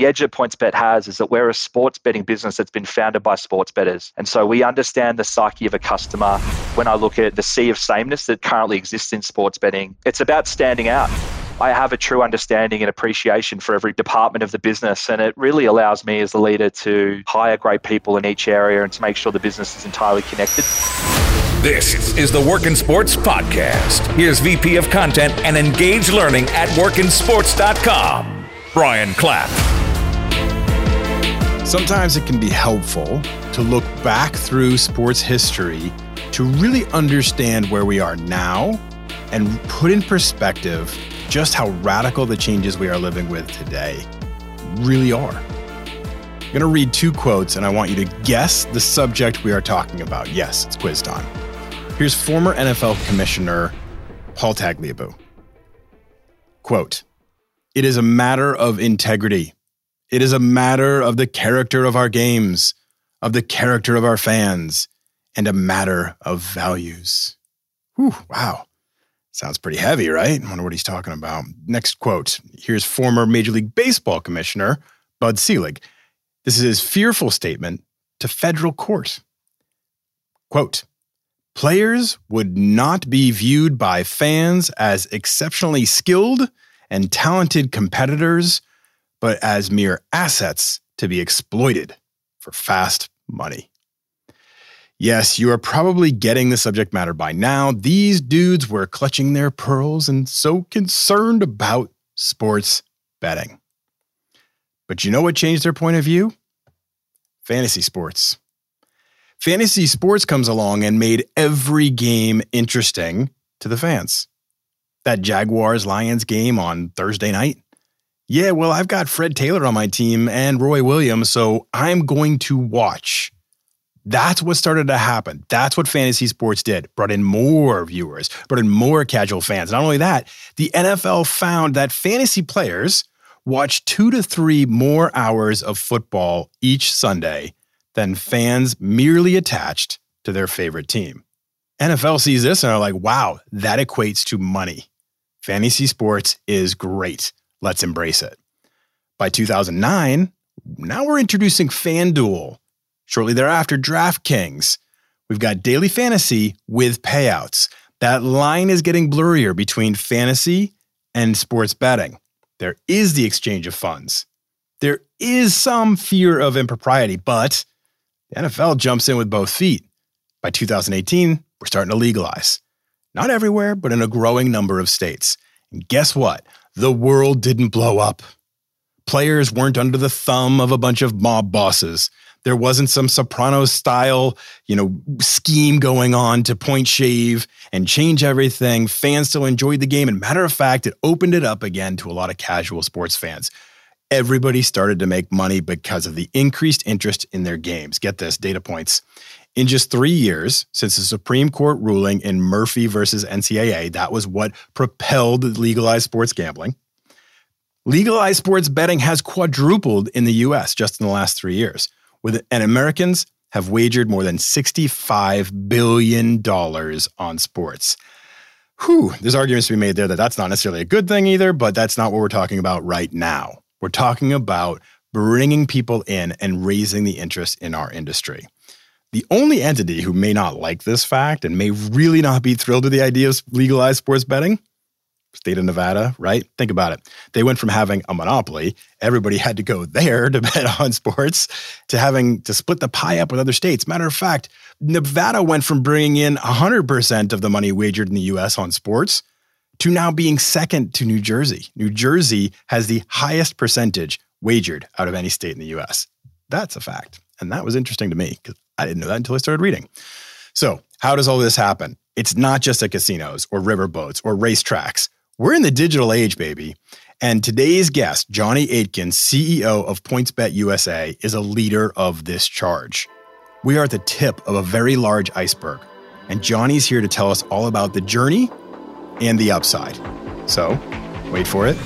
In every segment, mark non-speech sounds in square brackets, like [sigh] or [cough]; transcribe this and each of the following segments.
the edge that PointsBet has is that we're a sports betting business that's been founded by sports bettors. And so we understand the psyche of a customer. When I look at the sea of sameness that currently exists in sports betting, it's about standing out. I have a true understanding and appreciation for every department of the business. And it really allows me as the leader to hire great people in each area and to make sure the business is entirely connected. This is the Work in Sports Podcast. Here's VP of Content and Engage Learning at workinsports.com, Brian Clapp. Sometimes it can be helpful to look back through sports history to really understand where we are now and put in perspective just how radical the changes we are living with today really are. I'm going to read two quotes and I want you to guess the subject we are talking about. Yes, it's quiz time. Here's former NFL Commissioner Paul Tagliabue. Quote It is a matter of integrity. It is a matter of the character of our games, of the character of our fans, and a matter of values. Whew, wow. Sounds pretty heavy, right? I wonder what he's talking about. Next quote. Here's former Major League Baseball Commissioner Bud Selig. This is his fearful statement to federal court. Quote Players would not be viewed by fans as exceptionally skilled and talented competitors, but as mere assets to be exploited for fast money. Yes, you are probably getting the subject matter by now. These dudes were clutching their pearls and so concerned about sports betting. But you know what changed their point of view? Fantasy sports. Fantasy sports comes along and made every game interesting to the fans. That Jaguars Lions game on Thursday night. Yeah, well, I've got Fred Taylor on my team and Roy Williams, so I'm going to watch that's what started to happen. That's what fantasy sports did. Brought in more viewers, brought in more casual fans. Not only that, the NFL found that fantasy players watch two to three more hours of football each Sunday than fans merely attached to their favorite team. NFL sees this and are like, wow, that equates to money. Fantasy sports is great. Let's embrace it. By 2009, now we're introducing FanDuel Shortly thereafter, DraftKings. We've got daily fantasy with payouts. That line is getting blurrier between fantasy and sports betting. There is the exchange of funds. There is some fear of impropriety, but the NFL jumps in with both feet. By 2018, we're starting to legalize. Not everywhere, but in a growing number of states. And guess what? The world didn't blow up. Players weren't under the thumb of a bunch of mob bosses. There wasn't some soprano style, you know, scheme going on to point shave and change everything. Fans still enjoyed the game. And matter of fact, it opened it up again to a lot of casual sports fans. Everybody started to make money because of the increased interest in their games. Get this data points. In just three years since the Supreme Court ruling in Murphy versus NCAA, that was what propelled legalized sports gambling. Legalized sports betting has quadrupled in the US just in the last three years with and Americans have wagered more than $65 billion on sports. Whew, there's arguments to be made there that that's not necessarily a good thing either, but that's not what we're talking about right now. We're talking about bringing people in and raising the interest in our industry. The only entity who may not like this fact and may really not be thrilled with the idea of legalized sports betting state of Nevada, right? Think about it. They went from having a monopoly, everybody had to go there to [laughs] bet on sports, to having to split the pie up with other states. Matter of fact, Nevada went from bringing in 100% of the money wagered in the US on sports to now being second to New Jersey. New Jersey has the highest percentage wagered out of any state in the US. That's a fact. And that was interesting to me because I didn't know that until I started reading. So, how does all this happen? It's not just at casinos or riverboats or racetracks. We're in the digital age, baby. And today's guest, Johnny Aitken, CEO of PointsBet USA, is a leader of this charge. We are at the tip of a very large iceberg, and Johnny's here to tell us all about the journey and the upside. So, wait for it.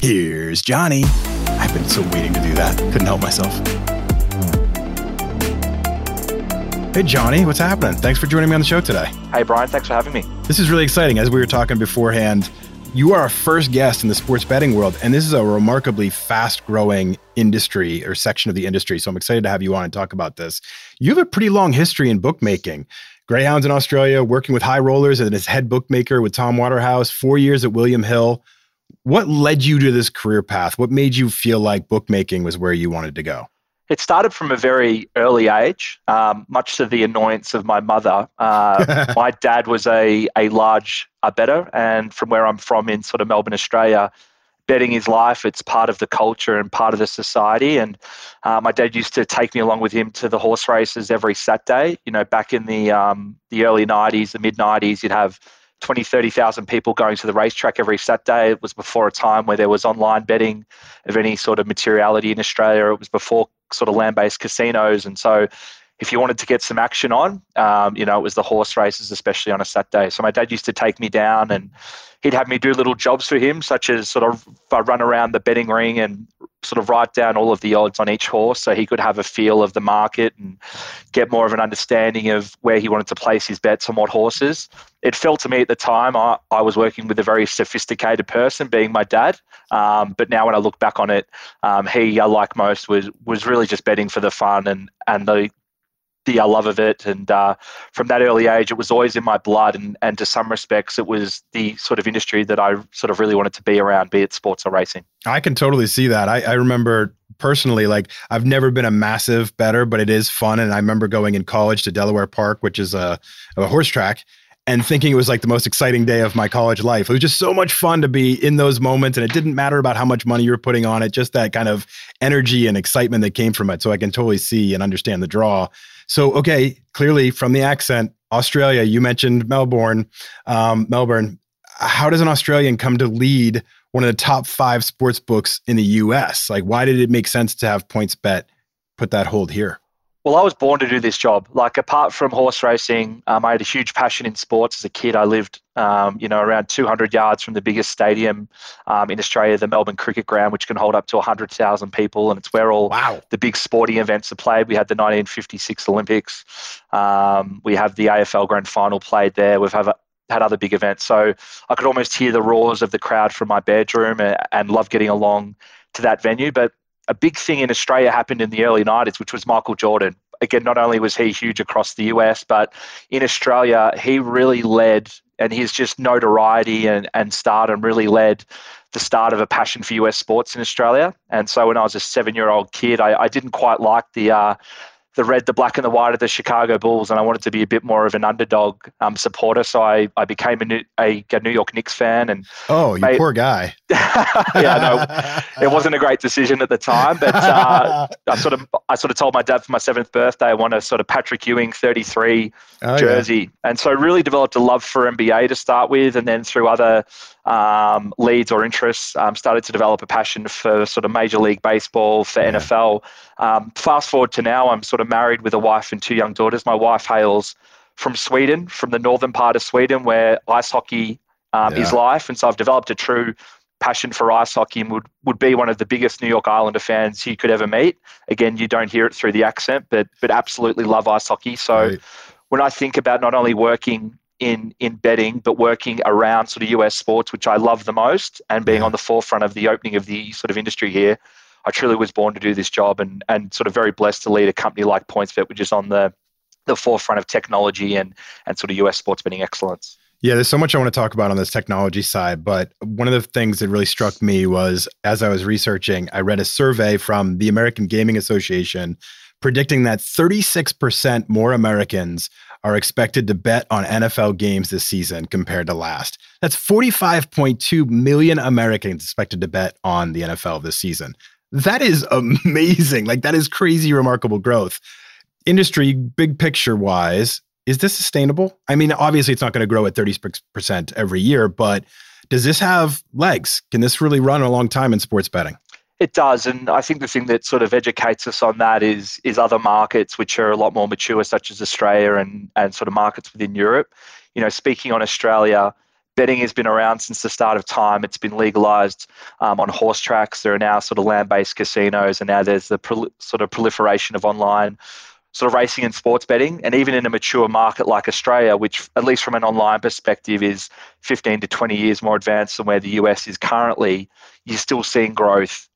Here's Johnny. I've been so waiting to do that. Couldn't help myself. Hey, Johnny, what's happening? Thanks for joining me on the show today. Hey, Brian, thanks for having me. This is really exciting. As we were talking beforehand, You are our first guest in the sports betting world, and this is a remarkably fast growing industry or section of the industry. So I'm excited to have you on and talk about this. You have a pretty long history in bookmaking. Greyhounds in Australia, working with high rollers and as head bookmaker with Tom Waterhouse, four years at William Hill. What led you to this career path? What made you feel like bookmaking was where you wanted to go? It started from a very early age, um, much to the annoyance of my mother. Uh, [laughs] my dad was a, a large bettor, and from where I'm from in sort of Melbourne, Australia, betting is life. It's part of the culture and part of the society. And uh, my dad used to take me along with him to the horse races every Saturday. You know, back in the um, the early '90s, the mid '90s, you'd have 20, 30,000 people going to the racetrack every Saturday. It was before a time where there was online betting of any sort of materiality in Australia. It was before sort of land based casinos. And so if you wanted to get some action on, um, you know, it was the horse races, especially on a Saturday. So my dad used to take me down and he'd have me do little jobs for him, such as sort of run around the betting ring and sort of write down all of the odds on each horse so he could have a feel of the market and get more of an understanding of where he wanted to place his bets on what horses. It felt to me at the time I, I was working with a very sophisticated person, being my dad. Um, but now when I look back on it, um, he, like most, was was really just betting for the fun and and the the love of it. And uh, from that early age, it was always in my blood. And, and to some respects, it was the sort of industry that I sort of really wanted to be around, be it sports or racing. I can totally see that. I, I remember personally, like I've never been a massive bettor, but it is fun. And I remember going in college to Delaware Park, which is a, a horse track and thinking it was like the most exciting day of my college life. It was just so much fun to be in those moments. And it didn't matter about how much money you were putting on it, just that kind of energy and excitement that came from it. So I can totally see and understand the draw. So, okay, clearly from the accent, Australia, you mentioned Melbourne, um, Melbourne. How does an Australian come to lead one of the top five sports books in the US? Like, why did it make sense to have PointsBet put that hold here? Well, I was born to do this job. Like, apart from horse racing, um, I had a huge passion in sports as a kid. I lived, um, you know, around 200 yards from the biggest stadium um, in Australia, the Melbourne Cricket Ground, which can hold up to 100,000 people, and it's where all wow. the big sporting events are played. We had the 1956 Olympics. Um, we have the AFL Grand Final played there. We've have had other big events, so I could almost hear the roars of the crowd from my bedroom, and, and love getting along to that venue. But a big thing in Australia happened in the early 90s, which was Michael Jordan. Again, not only was he huge across the US, but in Australia, he really led, and his just notoriety and, and stardom really led the start of a passion for US sports in Australia. And so when I was a seven year old kid, I, I didn't quite like the, uh, the red, the black, and the white of the Chicago Bulls, and I wanted to be a bit more of an underdog um, supporter. So I, I became a New, a, a New York Knicks fan. And oh, you made, poor guy. [laughs] yeah, no, it wasn't a great decision at the time, but uh, [laughs] I sort of I sort of told my dad for my seventh birthday I want a sort of Patrick Ewing 33 oh, jersey, yeah. and so I really developed a love for NBA to start with, and then through other um, leads or interests, um, started to develop a passion for sort of Major League Baseball, for yeah. NFL. Um, fast forward to now, I'm sort of married with a wife and two young daughters. My wife hails from Sweden, from the northern part of Sweden, where ice hockey um, yeah. is life, and so I've developed a true passion for ice hockey and would, would be one of the biggest New York Islander fans you could ever meet. Again, you don't hear it through the accent, but but absolutely love ice hockey. So right. when I think about not only working in in betting, but working around sort of US sports, which I love the most, and being on the forefront of the opening of the sort of industry here, I truly was born to do this job and and sort of very blessed to lead a company like PointsBet, which is on the the forefront of technology and and sort of US sports betting excellence. Yeah, there's so much I want to talk about on this technology side, but one of the things that really struck me was as I was researching, I read a survey from the American Gaming Association predicting that 36% more Americans are expected to bet on NFL games this season compared to last. That's 45.2 million Americans expected to bet on the NFL this season. That is [laughs] amazing. Like, that is crazy, remarkable growth. Industry, big picture wise, is this sustainable? I mean, obviously, it's not going to grow at 30% every year, but does this have legs? Can this really run a long time in sports betting? It does, and I think the thing that sort of educates us on that is is other markets which are a lot more mature, such as Australia and and sort of markets within Europe. You know, speaking on Australia, betting has been around since the start of time. It's been legalized um, on horse tracks. There are now sort of land-based casinos, and now there's the sort of proliferation of online sort of racing and sports betting. And even in a mature market like Australia, which, at least from an online perspective, is 15 to 20 years more advanced than where the US is currently, you're still seeing growth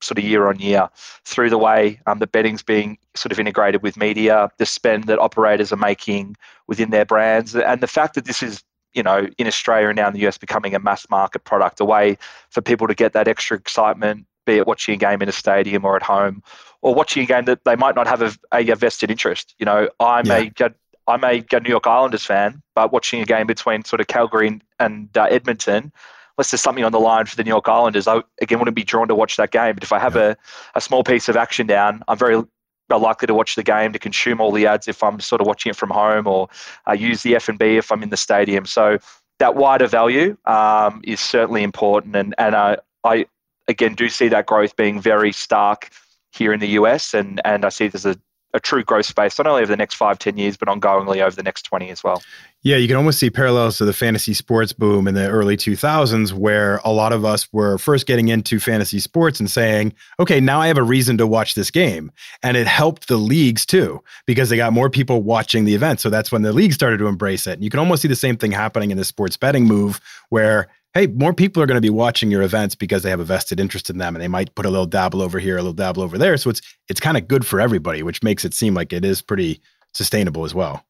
sort of year on year through the way um, the betting's being sort of integrated with media, the spend that operators are making within their brands, and the fact that this is you know in Australia and now in the US becoming a mass market product, a way for people to get that extra excitement, be it watching a game in a stadium or at home, or watching a game that they might not have a, a vested interest. You know, I'm yeah. a I'm a New York Islanders fan, but watching a game between sort of Calgary and, and uh, Edmonton, unless there's something on the line for the New York Islanders, I again wouldn't be drawn to watch that game. But if I have yeah. a, a small piece of action down, I'm very likely to watch the game to consume all the ads if I'm sort of watching it from home or uh, use the F and B if I'm in the stadium. So that wider value um, is certainly important, and and uh, I again do see that growth being very stark here in the US, and and I see there's a a true growth space, not only over the next five, 10 years, but ongoingly over the next 20 as well. Yeah, you can almost see parallels to the fantasy sports boom in the early 2000s, where a lot of us were first getting into fantasy sports and saying, okay, now I have a reason to watch this game. And it helped the leagues too, because they got more people watching the event. So that's when the league started to embrace it. And you can almost see the same thing happening in the sports betting move, where hey, more people are going to be watching your events because they have a vested interest in them and they might put a little dabble over here, a little dabble over there. So it's it's kind of good for everybody, which makes it seem like it is pretty sustainable as well.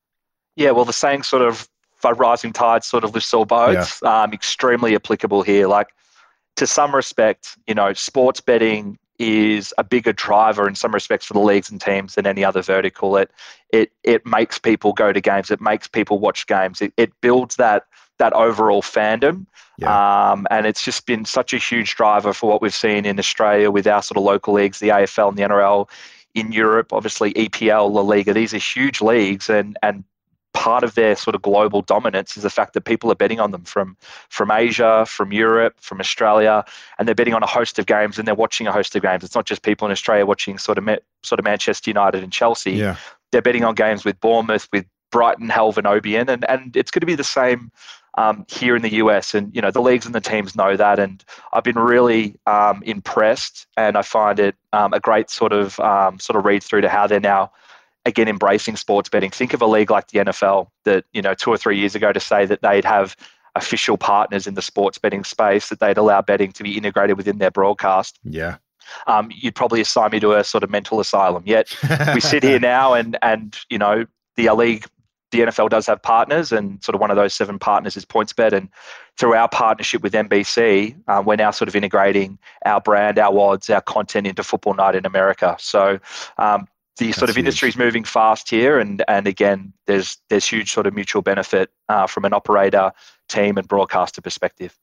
Yeah, well, the saying sort of rising tide sort of lifts all boats, yeah. um, extremely applicable here. Like to some respect, you know, sports betting is a bigger driver in some respects for the leagues and teams than any other vertical. It it it makes people go to games. It makes people watch games. It, it builds that that overall fandom. Yeah. Um, and it's just been such a huge driver for what we've seen in Australia with our sort of local leagues, the AFL and the NRL. In Europe, obviously EPL, La Liga, these are huge leagues, and and part of their sort of global dominance is the fact that people are betting on them from from Asia, from Europe, from Australia, and they're betting on a host of games and they're watching a host of games. It's not just people in Australia watching sort of sort of Manchester United and Chelsea. Yeah. They're betting on games with Bournemouth, with Brighton, Hove, and Albion, and and it's going to be the same um, here in the US. And you know the leagues and the teams know that, and I've been really um, impressed, and I find it um, a great sort of um, sort of read through to how they're now again embracing sports betting. Think of a league like the NFL that you know two or three years ago to say that they'd have official partners in the sports betting space that they'd allow betting to be integrated within their broadcast. Yeah. Um, you'd probably assign me to a sort of mental asylum. Yet we sit here [laughs] now, and and you know the league the NFL does have partners, and sort of one of those seven partners is PointsBet. And through our partnership with NBC, um, we're now sort of integrating our brand, our odds, our content into Football Night in America. So um, the That's sort of industry is moving fast here, and and again, there's there's huge sort of mutual benefit uh, from an operator, team, and broadcaster perspective.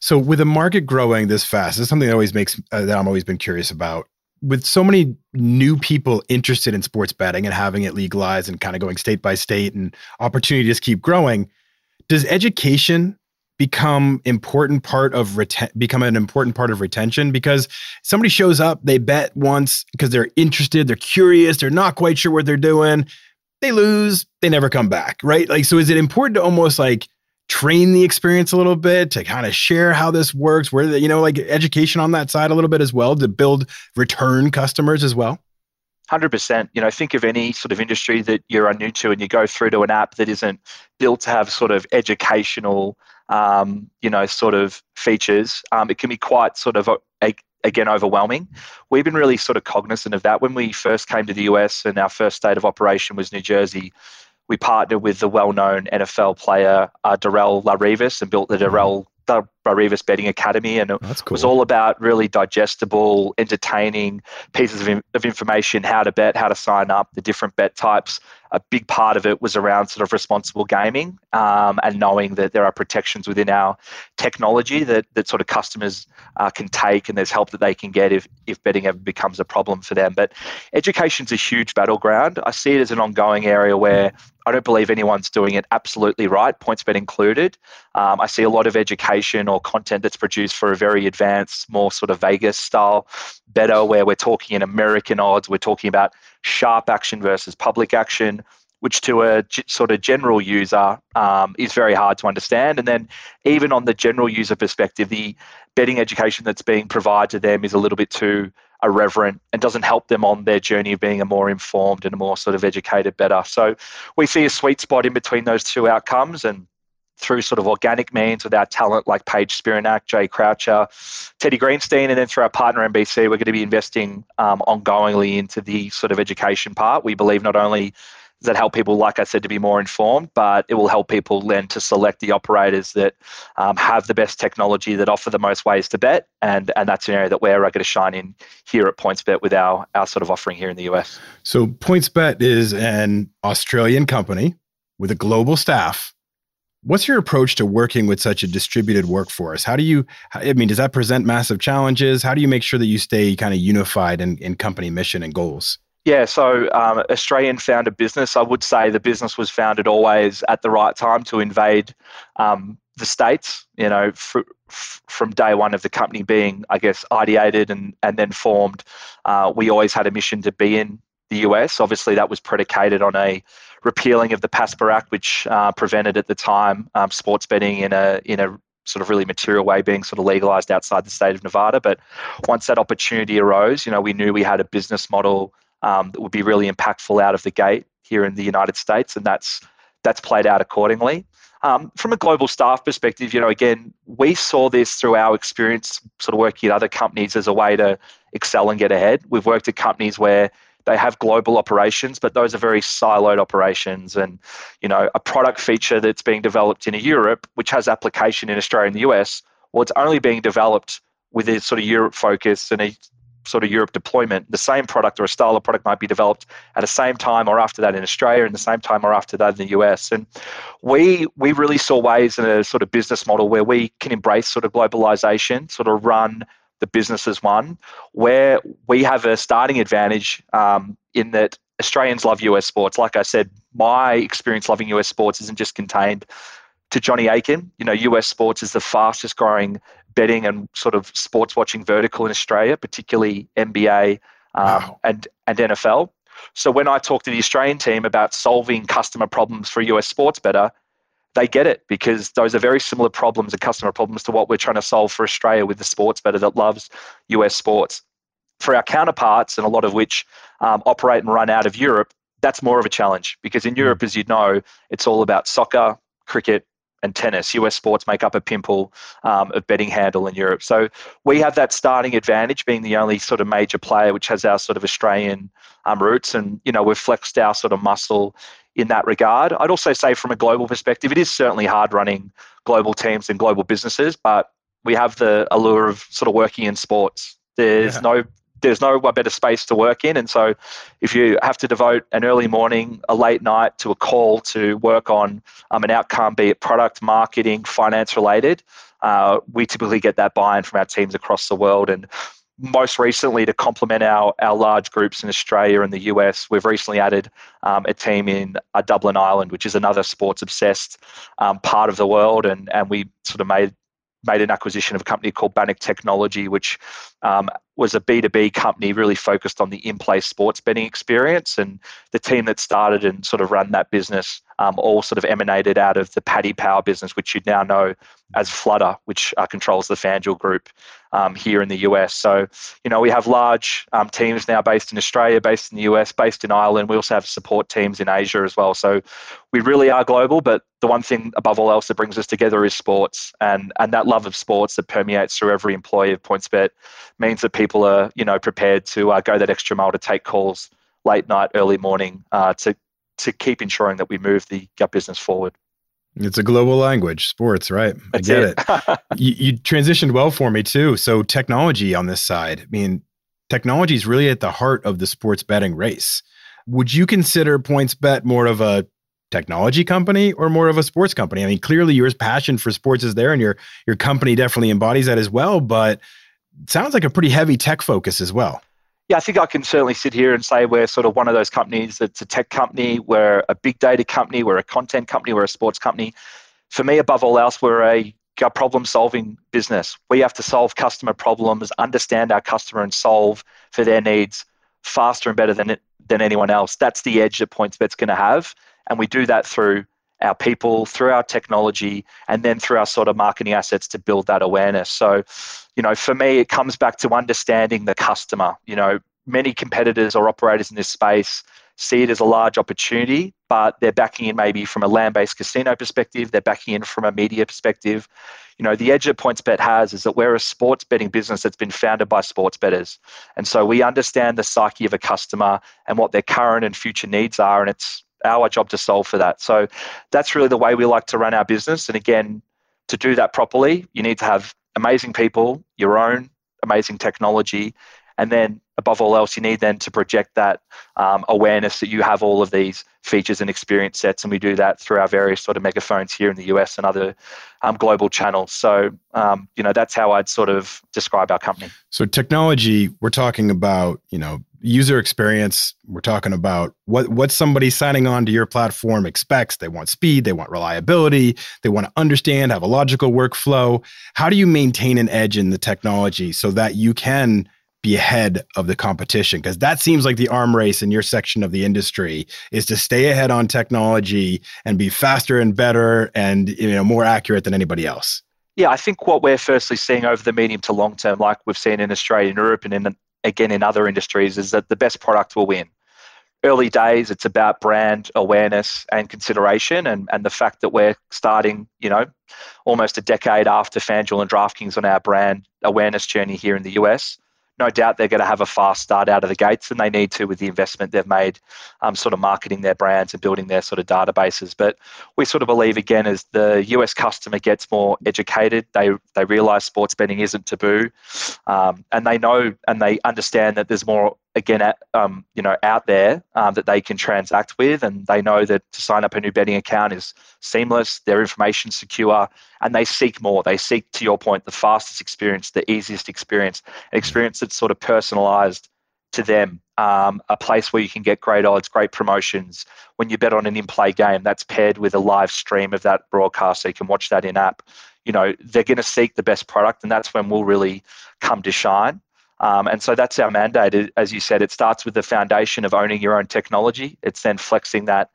So, with the market growing this fast, this is something that always makes uh, that I'm always been curious about with so many new people interested in sports betting and having it legalized and kind of going state by state and opportunity just keep growing, does education become important part of reten- become an important part of retention because somebody shows up, they bet once because they're interested, they're curious, they're not quite sure what they're doing, they lose, they never come back, right? Like so is it important to almost like train the experience a little bit to kind of share how this works where the, you know like education on that side a little bit as well to build return customers as well? 100% you know think of any sort of industry that you're new to and you go through to an app that isn't built to have sort of educational um, you know sort of features um, it can be quite sort of a, a, again overwhelming. We've been really sort of cognizant of that. When we first came to the us and our first state of operation was new jersey we partnered with the well-known NFL player uh, Darrelle Revis and built the. Darrelle Revis Betting Academy, and it cool. was all about really digestible, entertaining pieces of, of information, how to bet, how to sign up, the different bet types. A big part of it was around sort of responsible gaming um, and knowing that there are protections within our technology that, that sort of customers uh, can take and there's help that they can get if, if betting ever becomes a problem for them. But education's a huge battleground. I see it as an ongoing area where I don't believe anyone's doing it absolutely right, PointsBet included. Um, I see a lot of education or content that's produced for a very advanced, more sort of Vegas style bettor, where we're talking in American odds, we're talking about sharp action versus public action, which to a g- sort of general user um, is very hard to understand. And then, even on the general user perspective, the betting education that's being provided to them is a little bit too irreverent and doesn't help them on their journey of being a more informed and a more sort of educated bettor. So we see a sweet spot in between those two outcomes and through sort of organic means with our talent like Paige Spiranak, Jay Croucher, Teddy Greenstein, and then through our partner NBC, we're going to be investing um, ongoingly into the sort of education part. We believe not only does that help people, like I said, to be more informed, but it will help people then to select the operators that um, have the best technology that offer the most ways to bet, and and that's an area that we're going to shine in here at PointsBet with our our sort of offering here in the US. So PointsBet is an Australian company with a global staff What's your approach to working with such a distributed workforce? How do you, I mean, does that present massive challenges? How do you make sure that you stay kind of unified in, in company mission and goals? Yeah, so um, Australian founded business. I would say the business was founded always at the right time to invade um, the states. You know, fr- from day one of the company being, I guess, ideated and and then formed, uh, we always had a mission to be in the US. Obviously, that was predicated on a repealing of the PASPA Act, which uh, prevented at the time um, sports betting in a in a sort of really material way being sort of legalized outside the state of Nevada. But once that opportunity arose, you know, we knew we had a business model um, that would be really impactful out of the gate here in the United States, and that's that's played out accordingly. Um, from a global staff perspective, you know, again, we saw this through our experience, sort of working at other companies as a way to excel and get ahead. We've worked at companies where they have global operations, but those are very siloed operations. And, you know, a product feature that's being developed in Europe, which has application in Australia and the US, well, it's only being developed with a sort of Europe focus and a sort of Europe deployment. The same product or a style of product might be developed at the same time or after that in Australia, and the same time or after that in the US. And we we really saw ways in a sort of business model where we can embrace sort of globalization, sort of run the business as one, where we have a starting advantage um, in that Australians love US sports. Like I said, my experience loving US sports isn't just contained to Johnny Aitken. You know, US sports is the fastest growing betting and sort of sports watching vertical in Australia, particularly NBA um, wow. and, and NFL. So when I talk to the Australian team about solving customer problems for US sports bettor, they get it because those are very similar problems and customer problems to what we're trying to solve for Australia with the sports bettor that loves US sports. For our counterparts, and a lot of which um, operate and run out of Europe, that's more of a challenge because in hmm. Europe, as you know, it's all about soccer, cricket, and tennis. US sports make up a pimple um, of betting handle in Europe. So we have that starting advantage being the only sort of major player which has our sort of Australian um, roots. And, you know, we've flexed our sort of muscle in that regard. I'd also say from a global perspective, it is certainly hard running global teams and global businesses, but we have the allure of sort of working in sports. There's yeah. no there's no better space to work in. And so if you have to devote an early morning, a late night to a call to work on um, an outcome, be it product, marketing, finance related, uh, we typically get that buy-in from our teams across the world. And most recently to complement our, our large groups in Australia and the US, we've recently added um, a team in uh, Dublin, Ireland, which is another sports obsessed um, part of the world. And, and we sort of made made an acquisition of a company called Banach Technology, which um, was a B2B company really focused on the in play sports betting experience. And the team that started and sort of run that business um, all sort of emanated out of the Paddy Power business, which you now know as Flutter, which uh, controls the FanDuel group um, here in the US. So, you know, we have large um, teams now based in Australia, based in the US, based in Ireland. We also have support teams in Asia as well. So we really are global, but the one thing above all else that brings us together is sports. And, and that love of sports that permeates through every employee of PointsBet means that people are, you know, prepared to uh, go that extra mile to take calls late night, early morning uh, to to keep ensuring that we move the gut business forward. It's a global language, sports, right? That's I get it. it. you, you transitioned well for me too. So technology on this side, I mean, technology is really at the heart of the sports betting race. Would you consider PointsBet more of a technology company or more of a sports company? I mean, clearly your passion for sports is there and your your company definitely embodies that as well, but sounds like a pretty heavy tech focus as well yeah, I think I can certainly sit here and say we're sort of one of those companies that's a tech company, we're a big data company, we're a content company, we're a sports company. For me, above all else, we're a, a problem solving business. We have to solve customer problems, understand our customer, and solve for their needs faster and better than, than anyone else. That's the edge that PointsBet's going to have. And we do that through our people, through our technology, and then through our sort of marketing assets to build that awareness. So, you know, for me, it comes back to understanding the customer. You know, many competitors or operators in this space see it as a large opportunity, but they're backing in maybe from a land based casino perspective, they're backing in from a media perspective. You know, the edge that PointsBet has is that we're a sports betting business that's been founded by sports bettors. And so we understand the psyche of a customer and what their current and future needs are. And it's our job to solve for that. So that's really the way we like to run our business. And again, to do that properly, you need to have amazing people, your own amazing technology, and then above all else, you need then to project that um, awareness that you have all of these features and experience sets. And we do that through our various sort of megaphones here in the US and other um, global channels. So, um, you know, that's how I'd sort of describe our company. So, technology, we're talking about, you know, user experience. We're talking about what, what somebody signing on to your platform expects. They want speed, they want reliability, they want to understand, have a logical workflow. How do you maintain an edge in the technology so that you can? Be ahead of the competition because that seems like the arm race in your section of the industry is to stay ahead on technology and be faster and better and you know more accurate than anybody else. Yeah i think what we're firstly seeing over the medium to long term like we've seen in australia and europe and in, again in other industries is that the best product will win. Early days it's about brand awareness and consideration and, and the fact that we're starting you know almost a decade after fanduel and draftkings on our brand awareness journey here in the us no doubt they're going to have a fast start out of the gates, and they need to with the investment they've made, um, sort of marketing their brands and building their sort of databases. But we sort of believe again, as the US customer gets more educated, they they realise sports betting isn't taboo, um, and they know and they understand that there's more again, at, um, you know, out there um, that they can transact with, and they know that to sign up a new betting account is seamless, their information secure, and they seek more. They seek, to your point, the fastest experience, the easiest experience, an experience that's sort of personalized to them. Um, a place where you can get great odds, great promotions. When you bet on an in-play game, that's paired with a live stream of that broadcast, so you can watch that in app. You know, they're going to seek the best product, and that's when we'll really come to shine. Um, and so that's our mandate. As you said, it starts with the foundation of owning your own technology. It's then flexing that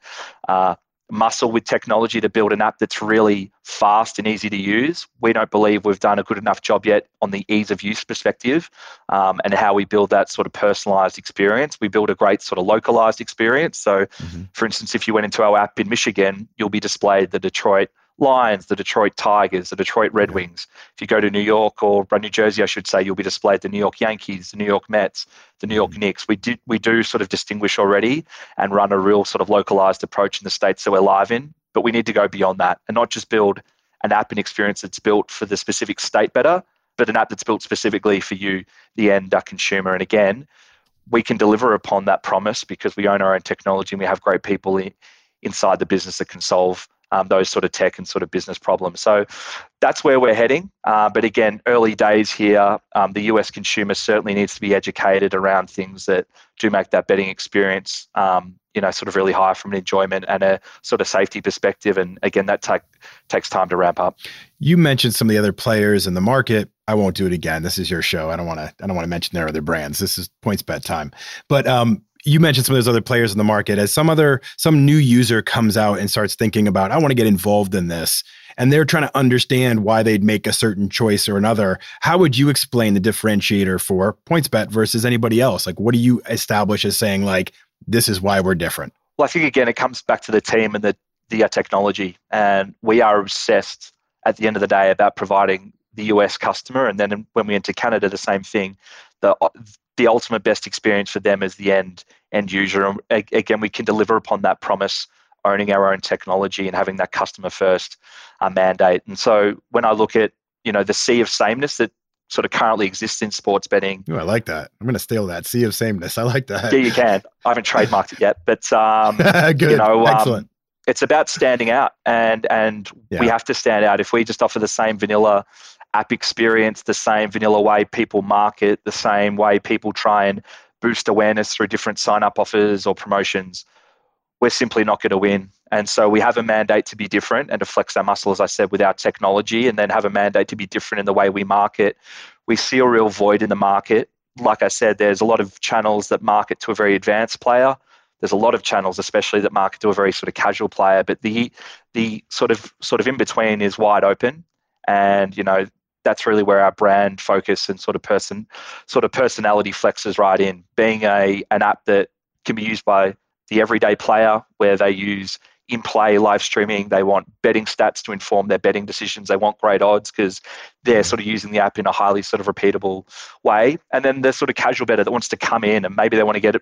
uh, muscle with technology to build an app that's really fast and easy to use. We don't believe we've done a good enough job yet on the ease of use perspective um, and how we build that sort of personalized experience. We build a great sort of localized experience. So, mm-hmm. for instance, if you went into our app in Michigan, you'll be displayed the Detroit Lions, the Detroit Tigers, the Detroit Red Wings. If you go to New York or New Jersey, I should say, you'll be displayed the New York Yankees, the New York Mets, the New York mm-hmm. Knicks. We do we do sort of distinguish already and run a real sort of localized approach in the states that we're live in. But we need to go beyond that and not just build an app and experience that's built for the specific state bettor, but an app that's built specifically for you, the end consumer. And again, we can deliver upon that promise because we own our own technology and we have great people in, inside the business that can solve um, those sort of tech and sort of business problems. So that's where we're heading. Uh, but again, early days here, um, the US consumer certainly needs to be educated around things that do make that betting experience, um, you know, sort of really high from an enjoyment and a sort of safety perspective. And again, that take, takes time to ramp up. You mentioned some of the other players in the market. I won't do it again. This is your show. I don't want to. I don't want to mention their other brands. This is PointsBet time. But um, you mentioned some of those other players in the market. As some other some new user comes out and starts thinking about i want to get involved in this and they're trying to understand why they'd make a certain choice or another how would you explain the differentiator for pointsbet versus anybody else? Like what do you establish as saying like this is why we're different well i think again it comes back to the team and the the uh, technology and we are obsessed at the end of the day about providing the us customer and then when we enter canada the same thing the the ultimate best experience for them as the end end user. And again, we can deliver upon that promise, owning our own technology and having that customer first uh, mandate. And so when I look at you know the sea of sameness that sort of currently exists in sports betting. Ooh, I like that. I'm going to steal that sea of sameness. I like that. Yeah, you can. I haven't trademarked it yet, but um, [laughs] Good. you know, um, excellent. it's about standing out, and and yeah. we have to stand out. If we just offer the same vanilla app experience the same vanilla way people market, the same way people try and boost awareness through different sign up offers or promotions, we're simply not going to win. And so we have a mandate to be different and to flex our muscle, as I said, with our technology, and then have a mandate to be different in the way we market. We see a real void in the market. Like I said, there's a lot of channels that market to a very advanced player. there's a lot of channels, especially that market to a very sort of casual player, but the the sort of sort of in between is wide open, and you know that's really where our brand focus and sort of person sort of personality flexes right in. Being a an app that can be used by the everyday player, where they use in play live streaming. They want betting stats to inform their betting decisions. They want great odds because they're mm-hmm. sort of using the app in a highly sort of repeatable way. And then the sort of casual bettor that wants to come in and maybe they want to get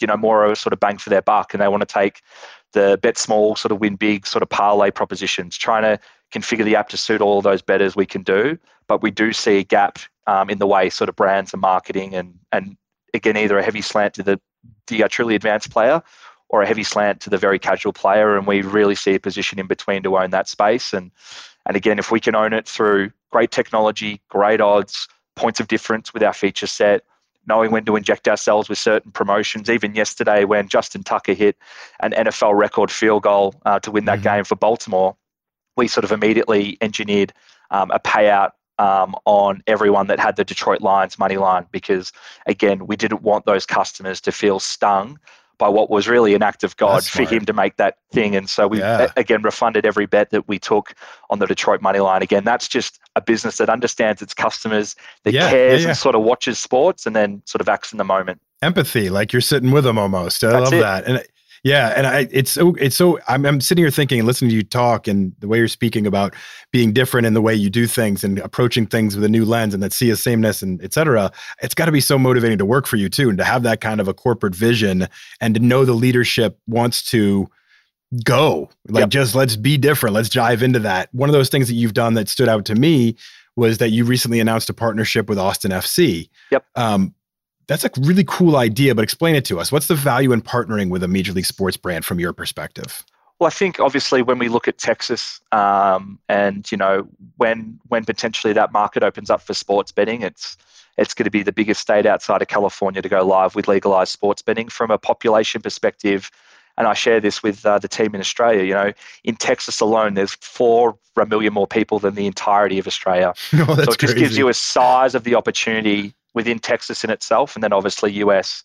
you know more of a sort of bang for their buck and they want to take the bet small sort of win big sort of parlay propositions trying to configure the app to suit all of those bettors we can do but we do see a gap um, in the way sort of brands and marketing and and again either a heavy slant to the the uh, truly advanced player or a heavy slant to the very casual player and we really see a position in between to own that space and and again if we can own it through great technology great odds points of difference with our feature set knowing when to inject ourselves with certain promotions. Even yesterday, when Justin Tucker hit an NFL record field goal uh, to win that mm-hmm. game for Baltimore, we sort of immediately engineered um, a payout um, on everyone that had the Detroit Lions money line because, again, we didn't want those customers to feel stung by what was really an act of God for him to make that thing. And so we yeah. again refunded every bet that we took on the Detroit money line. Again, that's just a business that understands its customers, that yeah, cares yeah, and sort of watches sports and then sort of acts in the moment. Empathy, like you're sitting with them almost. I that's love it. that. And yeah, and I, it's so it's so I'm, I'm sitting here thinking and listening to you talk and the way you're speaking about being different in the way you do things and approaching things with a new lens and that sea of sameness and et cetera. It's got to be so motivating to work for you too and to have that kind of a corporate vision and to know the leadership wants to go like yep. just let's be different. Let's dive into that. One of those things that you've done that stood out to me was that you recently announced a partnership with Austin FC. Yep. Um, that's a really cool idea, but explain it to us. What's the value in partnering with a major league sports brand from your perspective? Well, I think obviously when we look at Texas, um, and you know when when potentially that market opens up for sports betting, it's it's going to be the biggest state outside of California to go live with legalized sports betting from a population perspective. And I share this with uh, the team in Australia. You know, in Texas alone, there's four million more people than the entirety of Australia. [laughs] Oh, so it just crazy. gives you a size of the opportunity within Texas in itself, and then obviously US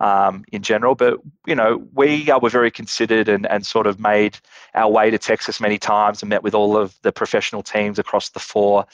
um, in general. But you know, we uh, were very considered and, and sort of made our way to Texas many times and met with all of the professional teams across the four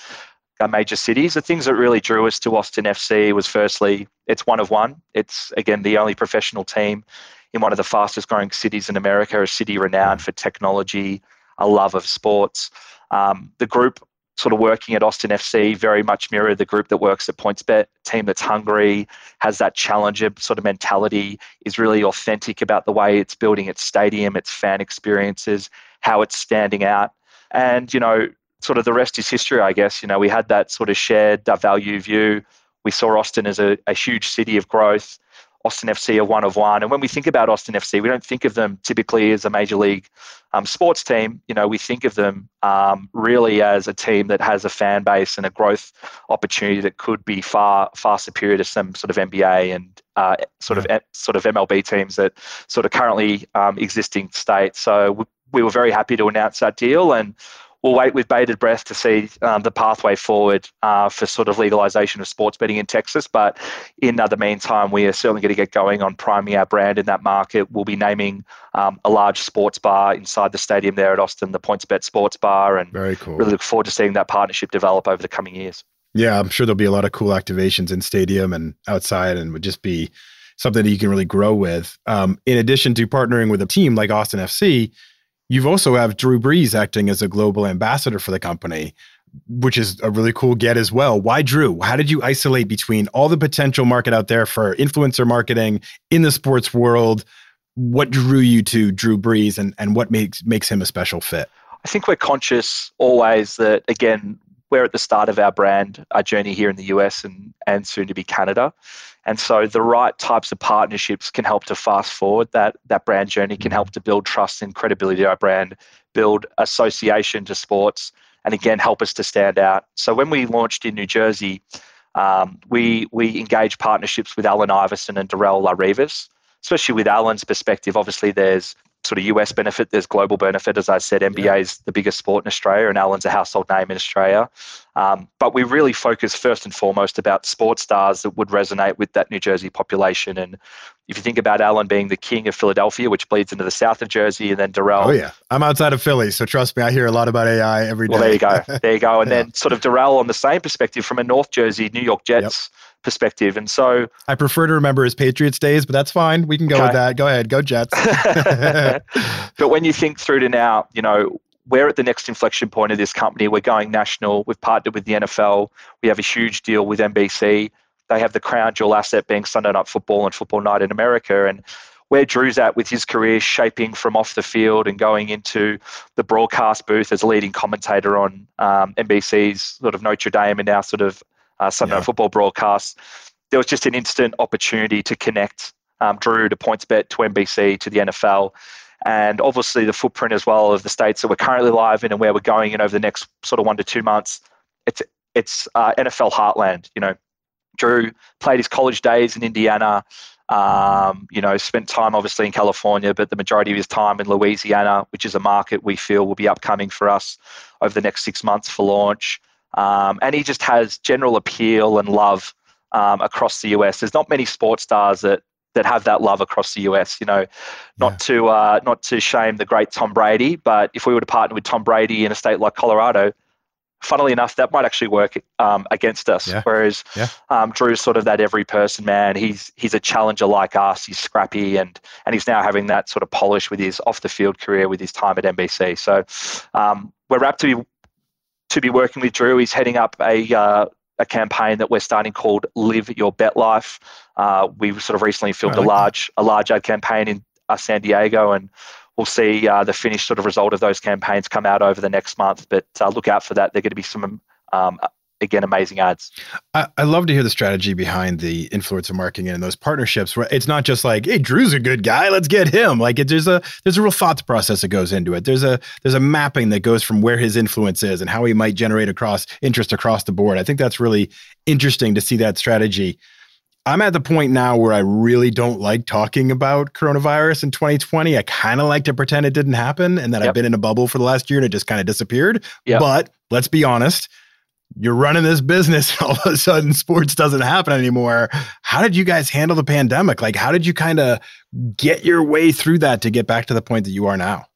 uh, major cities. The things that really drew us to Austin FC was firstly, it's one of one. It's again the only professional team in one of the fastest growing cities in America, a city renowned for technology, a love of sports. Um, the group sort of working at Austin FC very much mirror the group that works at PointsBet, team that's hungry, has that challenger sort of mentality, is really authentic about the way it's building its stadium, its fan experiences, how it's standing out. And, you know, sort of the rest is history, I guess. You know, we had that sort of shared value view. We saw Austin as a, a huge city of growth. Austin FC are one of one. And when we think about Austin FC, we don't think of them typically as a major league um, sports team. You know, we think of them um, really as a team that has a fan base and a growth opportunity that could be far far superior to some sort of NBA and uh, sort of sort of MLB teams that sort of currently um, existing state. So we, we were very happy to announce that deal and we'll wait with bated breath to see um, the pathway forward uh, for sort of legalization of sports betting in Texas. But in uh, the meantime, we are certainly going to get going on priming our brand in that market. We'll be naming um, a large sports bar inside the stadium there at Austin, the PointsBet Sports Bar, and very cool. Really look forward to seeing that partnership develop over the coming years. Yeah, I'm sure there'll be a lot of cool activations in stadium and outside, and would just be something that you can really grow with. Um, in addition to partnering with a team like Austin FC, You've also have Drew Brees acting as a global ambassador for the company, which is a really cool get as well. Why Drew? How did you isolate between all the potential market out there for influencer marketing in the sports world? What drew you to Drew Brees and, and what makes makes him a special fit? I think we're conscious always that again, we're at the start of our brand, our journey here in the US and, and soon to be Canada. And so the right types of partnerships can help to fast forward that, that brand journey, can help to build trust and credibility to our brand, build association to sports, and again, help us to stand out. So when we launched in New Jersey, um, we, we engaged partnerships with Allen Iverson and Darrelle Revis, especially with Allen's perspective. Obviously, there's sort of US benefit, there's global benefit. As I said, NBA yeah. is the biggest sport in Australia, and Allen's a household name in Australia. Um, but we really focus first and foremost about sports stars that would resonate with that New Jersey population. And if you think about Allen being the king of Philadelphia, which bleeds into the south of Jersey, and then Darrelle. Oh yeah, I'm outside of Philly, so trust me, I hear a lot about AI every day. Well, there you go, there you go. And [laughs] yeah. then sort of Darrelle on the same perspective from a North Jersey, New York Jets. Yep perspective. And so I prefer to remember his Patriots days, but that's fine. We can go okay. with that. Go ahead, go Jets. [laughs] but when you think through to now, you know, we're at the next inflection point of this company. We're going national. We've partnered with the NFL. We have a huge deal with NBC. They have the crown jewel asset being Sunday Night Football and Football Night in America. And where Drew's at with his career shaping from off the field and going into the broadcast booth as a leading commentator on um, NBC's sort of Notre Dame and now sort of uh, Sunday yeah. Football broadcasts, there was just an instant opportunity to connect um, Drew to PointsBet, to NBC, to the NFL, and obviously the footprint as well of the states that we're currently live in and where we're going in over the next sort of one to two months. It's it's uh, NFL heartland. You know, Drew played his college days in Indiana. Um, you know, spent time obviously in California, but the majority of his time in Louisiana, which is a market we feel will be upcoming for us over the next six months for launch. Um, and he just has general appeal and love um, across the US. There's not many sports stars that that have that love across the US. You know, not yeah. to uh, not to shame the great Tom Brady, but if we were to partner with Tom Brady in a state like Colorado, funnily enough, that might actually work um, against us. Yeah. Whereas yeah. um, Drew's sort of that every person man. He's he's a challenger like us. He's scrappy and and he's now having that sort of polish with his off the field career with his time at NBC. So um, we're rapt to be to be working with Drew. He's heading up a uh, a campaign that we're starting called Live Your Bet Life. Uh, we sort of recently filmed like a large that. a large ad campaign in uh, San Diego, and we'll see uh, the finished sort of result of those campaigns come out over the next month. But uh, look out for that. They're going to be some um, again amazing ads. I, I, love to hear the strategy behind the influencer marketing and those partnerships. Where it's not just like, hey, Drew's a good guy, let's get him. Like it, there's a there's a real thought process that goes into it. There's a there's a mapping that goes from where his influence is and how he might generate across interest across the board. I think that's really interesting to see that strategy. I'm at the point now where I really don't like talking about coronavirus in 2020. I kind of like to pretend it didn't happen and that yep. I've been in a bubble for the last year and it just kind of disappeared. Yep. But let's be honest, you're running this business and [laughs] all of a sudden sports doesn't happen anymore. How did you guys handle the pandemic? Like how did you kind of get your way through that to get back to the point that you are now?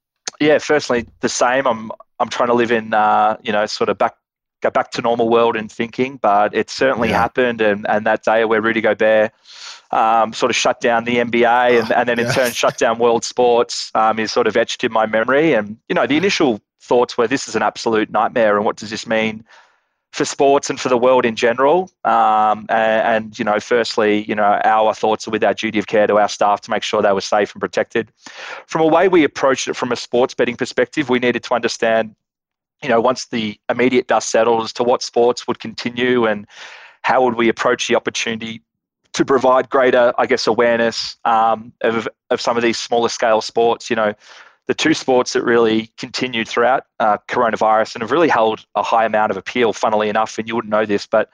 Yeah firstly the same. I'm i'm trying to live in uh, you know sort of back go back to normal world and thinking but it certainly yeah. happened and and that day where rudy gobert um, sort of shut down the NBA and, and then in turn shut down world sports um, is sort of etched in my memory. And, you know, the initial thoughts were this is an absolute nightmare and what does this mean for sports and for the world in general. Um, and, and, you know, firstly, you know, our thoughts are with our duty of care to our staff to make sure they were safe and protected. From a way we approached it from a sports betting perspective, we needed to understand, you know, once the immediate dust settles, to what sports would continue and how would we approach the opportunity to provide greater, I guess, awareness um, of, of some of these smaller scale sports. You know, the two sports that really continued throughout uh, coronavirus and have really held a high amount of appeal, funnily enough, and you wouldn't know this, but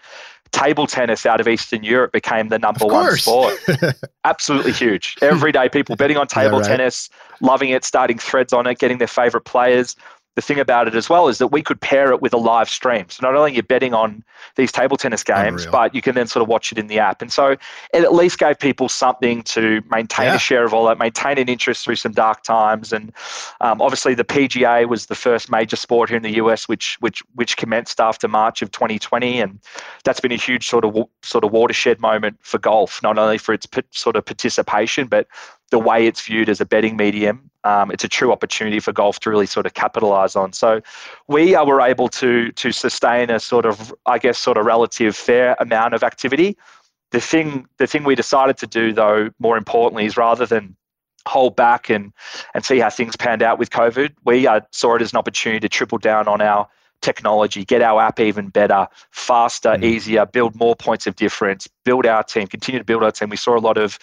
table tennis out of Eastern Europe became the number one sport. [laughs] Absolutely huge. Everyday people betting on [laughs] table yeah, right. tennis, loving it, starting threads on it, getting their favorite players the thing about it as well is that we could pair it with a live stream. So not only you're betting on these table tennis games, Unreal. but you can then sort of watch it in the app. And so it at least gave people something to maintain yeah. a share of all that, maintain an interest through some dark times. And um, obviously the PGA was the first major sport here in the US, which which which commenced after March of 2020, and that's been a huge sort of sort of watershed moment for golf, not only for its sort of participation, but the way it's viewed as a betting medium, um, it's a true opportunity for golf to really sort of capitalize on. So we uh, were able to to sustain a sort of, I guess, sort of relative fair amount of activity. The thing the thing we decided to do though, more importantly, is rather than hold back and and see how things panned out with COVID, we uh, saw it as an opportunity to triple down on our technology, get our app even better, faster, mm. easier, build more points of difference, build our team, continue to build our team. We saw a lot of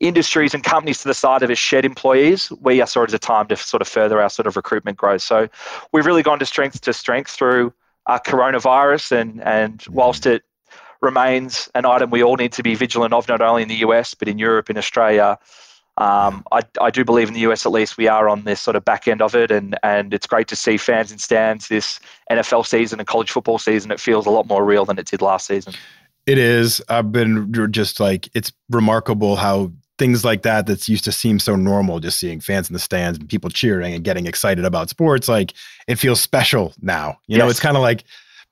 industries and companies to the side of us shed employees, we saw it as a time to sort of further our sort of recruitment growth. So we've really gone to strength to strength through our coronavirus, and and mm. whilst it remains an item we all need to be vigilant of, not only in the US but in Europe, in Australia. Um, mm. I, I do believe in the US at least we are on this sort of back end of it, and and it's great to see fans in stands this NFL season and college football season. It feels a lot more real than it did last season. It is. I've been just like it's remarkable how things like that that used to seem so normal just seeing fans in the stands and people cheering and getting excited about sports like it feels special now you yes. know it's kind of like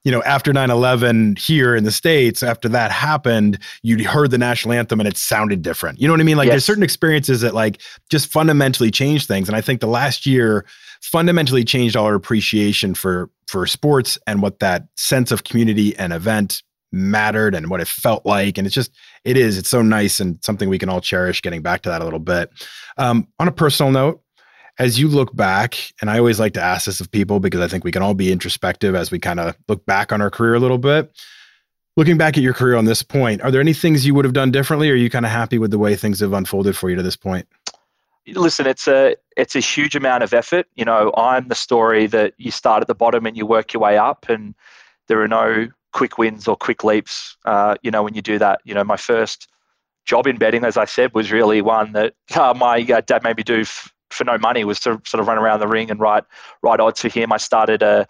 you know after 9-11 here in the states after that happened you heard the national anthem and it sounded different you know what i mean like yes. there's certain experiences that like just fundamentally change things and i think the last year fundamentally changed our appreciation for for sports and what that sense of community and event mattered and what it felt like. And it's just, it is, it's so nice and something we can all cherish getting back to that a little bit. Um, on a personal note, as you look back, and I always like to ask this of people because I think we can all be introspective as we kind of look back on our career a little bit. Looking back at your career on this point, are there any things you would have done differently? Or are you kind of happy with the way things have unfolded for you to this point? listen it's a it's a huge amount of effort you know i'm the story that you start at the bottom and you work your way up and there are no quick wins or quick leaps. Uh, you know, when you do that, you know, my first job in betting, as I said, was really one that uh, my uh, dad made me do f- for no money. Was to sort of run around the ring and write write odds for him. I started a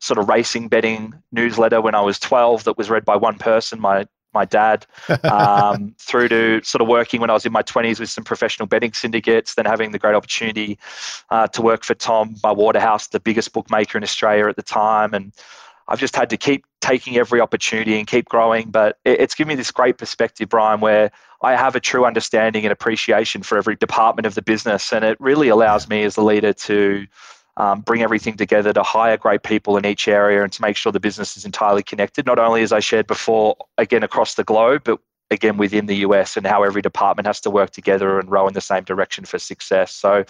sort of racing betting newsletter when I was 12 that was read by one person, my my dad, [laughs] um, through to sort of working when I was in my 20s with some professional betting syndicates, then having the great opportunity uh, to work for Tom, my Waterhouse, the biggest bookmaker in Australia at the time, and I've just had to keep taking every opportunity and keep growing. But it's given me this great perspective, Brian, where I have a true understanding and appreciation for every department of the business. And it really allows me as the leader to um, bring everything together to hire great people in each area and to make sure the business is entirely connected, not only as I shared before, again, across the globe, but again within the US and how every department has to work together and row in the same direction for success. So,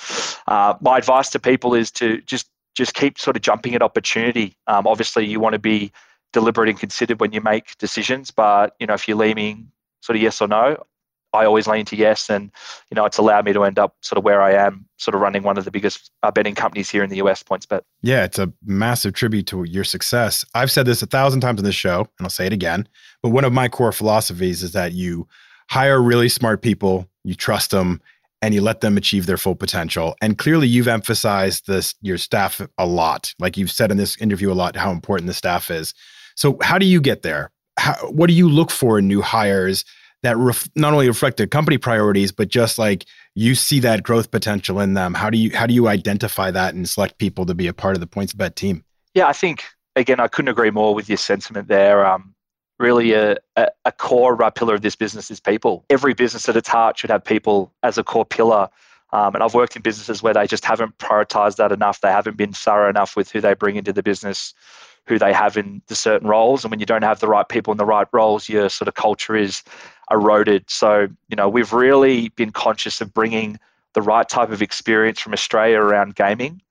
uh, my advice to people is to just just keep sort of jumping at opportunity. Um, obviously, you want to be deliberate and considered when you make decisions, but you know if you're leaning sort of yes or no, I always lean to yes, and you know it's allowed me to end up sort of where I am, sort of running one of the biggest uh, betting companies here in the US, Points, PointsBet. Yeah, it's a massive tribute to your success. I've said this a thousand times on this show, and I'll say it again. But one of my core philosophies is that you hire really smart people, you trust them, and you let them achieve their full potential. And clearly, you've emphasized this your staff a lot. Like you've said in this interview a lot, how important the staff is. So, how do you get there? How, what do you look for in new hires that ref, not only reflect the company priorities, but just like you see that growth potential in them? How do you how do you identify that and select people to be a part of the Points PointsBet team? Yeah, I think again, I couldn't agree more with your sentiment there. Um, really a, a, a core pillar of this business is people. Every business at its heart should have people as a core pillar. Um, and I've worked in businesses where they just haven't prioritized that enough. They haven't been thorough enough with who they bring into the business, who they have in the certain roles. And when you don't have the right people in the right roles, your sort of culture is eroded. So, you know, we've really been conscious of bringing the right type of experience from Australia around gaming,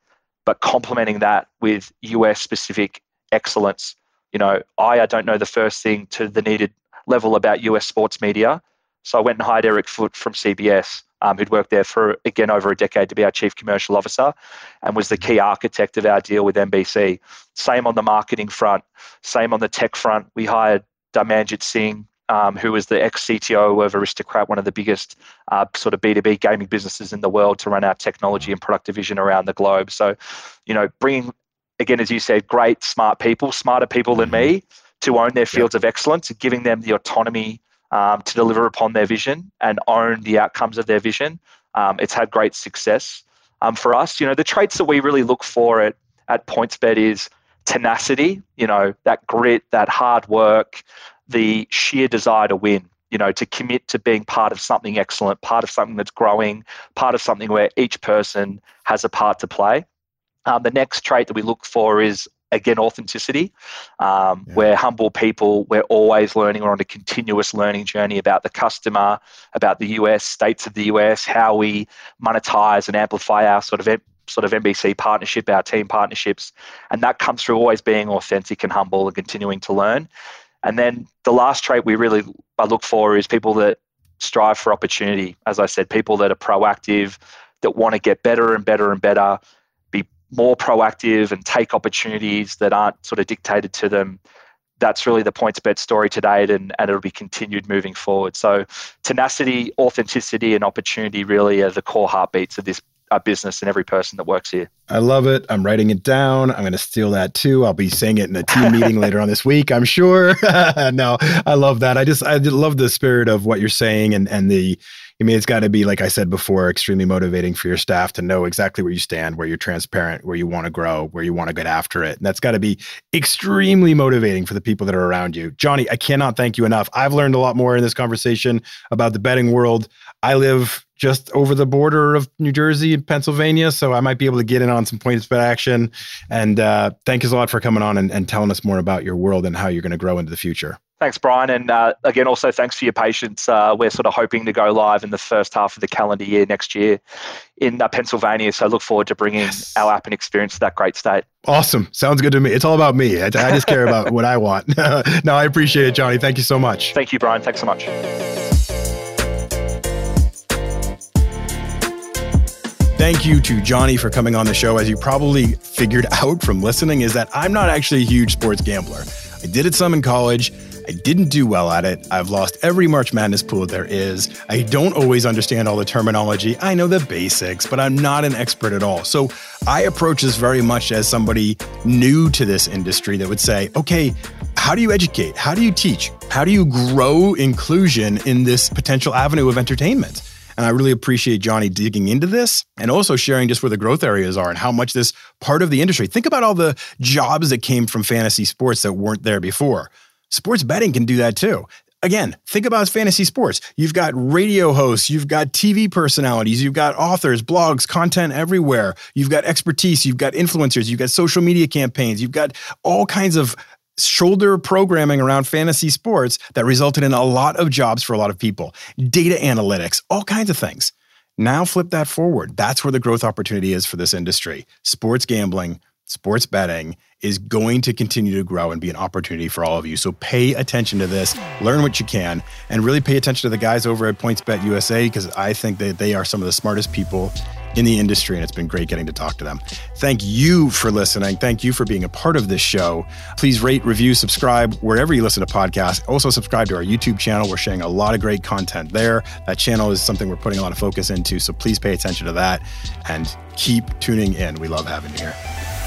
but complementing that with US specific excellence you know, I, I don't know the first thing to the needed level about US sports media. So I went and hired Eric Foote from CBS, um, who'd worked there for, again, over a decade to be our chief commercial officer and was the key architect of our deal with NBC. Same on the marketing front, same on the tech front. We hired Dharmanjit Singh, um, who was the ex CTO of Aristocrat, one of the biggest uh, sort of B2B gaming businesses in the world, to run our technology and product division around the globe. So, you know, bringing again, as you said, great, smart people, smarter people than me, mm-hmm. to own their fields of excellence, giving them the autonomy um, to deliver upon their vision and own the outcomes of their vision. Um, it's had great success um, for us. You know, the traits that we really look for at at PointsBet is tenacity. You know, that grit, that hard work, the sheer desire to win. You know, to commit to being part of something excellent, part of something that's growing, part of something where each person has a part to play. Um, the next trait that we look for is again authenticity. Um, yeah. We're humble people. We're always learning. We're on a continuous learning journey about the customer, about the US, states of the US, how we monetize and amplify our sort of sort of NBC partnership, our team partnerships, and that comes through always being authentic and humble and continuing to learn. And then the last trait we really I look for is people that strive for opportunity. As I said, people that are proactive, that want to get better and better and better, more proactive and take opportunities that aren't sort of dictated to them that's really the PointsBet story to date, and, and it'll be continued moving forward. So, tenacity, authenticity, and opportunity really are the core heartbeats of this our business and every person that works here. I love it. I'm writing it down. I'm going to steal that too. I'll be saying it in a team meeting [laughs] later on this week, I'm sure. [laughs] no, I love that. I just I love the spirit of what you're saying and and the I mean, it's got to be, like I said before, extremely motivating for your staff to know exactly where you stand, where you're transparent, where you want to grow, where you want to get after it. And that's got to be extremely motivating for the people that are around you. Johnny, I cannot thank you enough. I've learned a lot more in this conversation about the betting world. I live just over the border of New Jersey and Pennsylvania, so I might be able to get in on some PointsBet action. And uh, thank you a lot for coming on and, and telling us more about your world and how you're going to grow into the future. Thanks, Brian. And uh, again, also thanks for your patience. Uh, we're sort of hoping to go live in the first half of the calendar year next year in uh, Pennsylvania. So I look forward to bringing yes. our app and experience to that great state. Awesome. Sounds good to me. It's all about me. I, I just care about what I want. [laughs] no, I appreciate it, Johnny. Thank you so much. Thank you, Brian. Thanks so much. Thank you to Johnny for coming on the show. As you probably figured [laughs] out from listening, is that I'm not actually a huge sports gambler. I did it some in college. I didn't do well at it. I've lost every March Madness pool there is. I don't always understand all the terminology. I know the basics, but I'm not an expert at all. So I approach this very much as somebody new to this industry that would say, okay, how do you educate? How do you teach? How do you grow inclusion in this potential avenue of entertainment? And I really appreciate Johnny digging into this and also sharing just where the growth areas are and how much this part of the industry. Think about all the jobs that came from fantasy sports that weren't there before. Sports betting can do that too. Again, think about fantasy sports. You've got radio hosts, you've got TV personalities, you've got authors, blogs, content everywhere. You've got expertise, you've got influencers, you've got social media campaigns, you've got all kinds of shoulder programming around fantasy sports that resulted in a lot of jobs for a lot of people, data analytics, all kinds of things. Now flip that forward. That's where the growth opportunity is for this industry. Sports gambling, sports betting is going to continue to grow and be an opportunity for all of you. So pay attention to this, learn what you can, and really pay attention to the guys over at PointsBet USA because I think that they are some of the smartest people in the industry, and it's been great getting to talk to them. Thank you for listening. Thank you for being a part of this show. Please rate, review, subscribe wherever you listen to podcasts. Also, subscribe to our YouTube channel. We're sharing a lot of great content there. That channel is something we're putting a lot of focus into, so please pay attention to that and keep tuning in. We love having you here.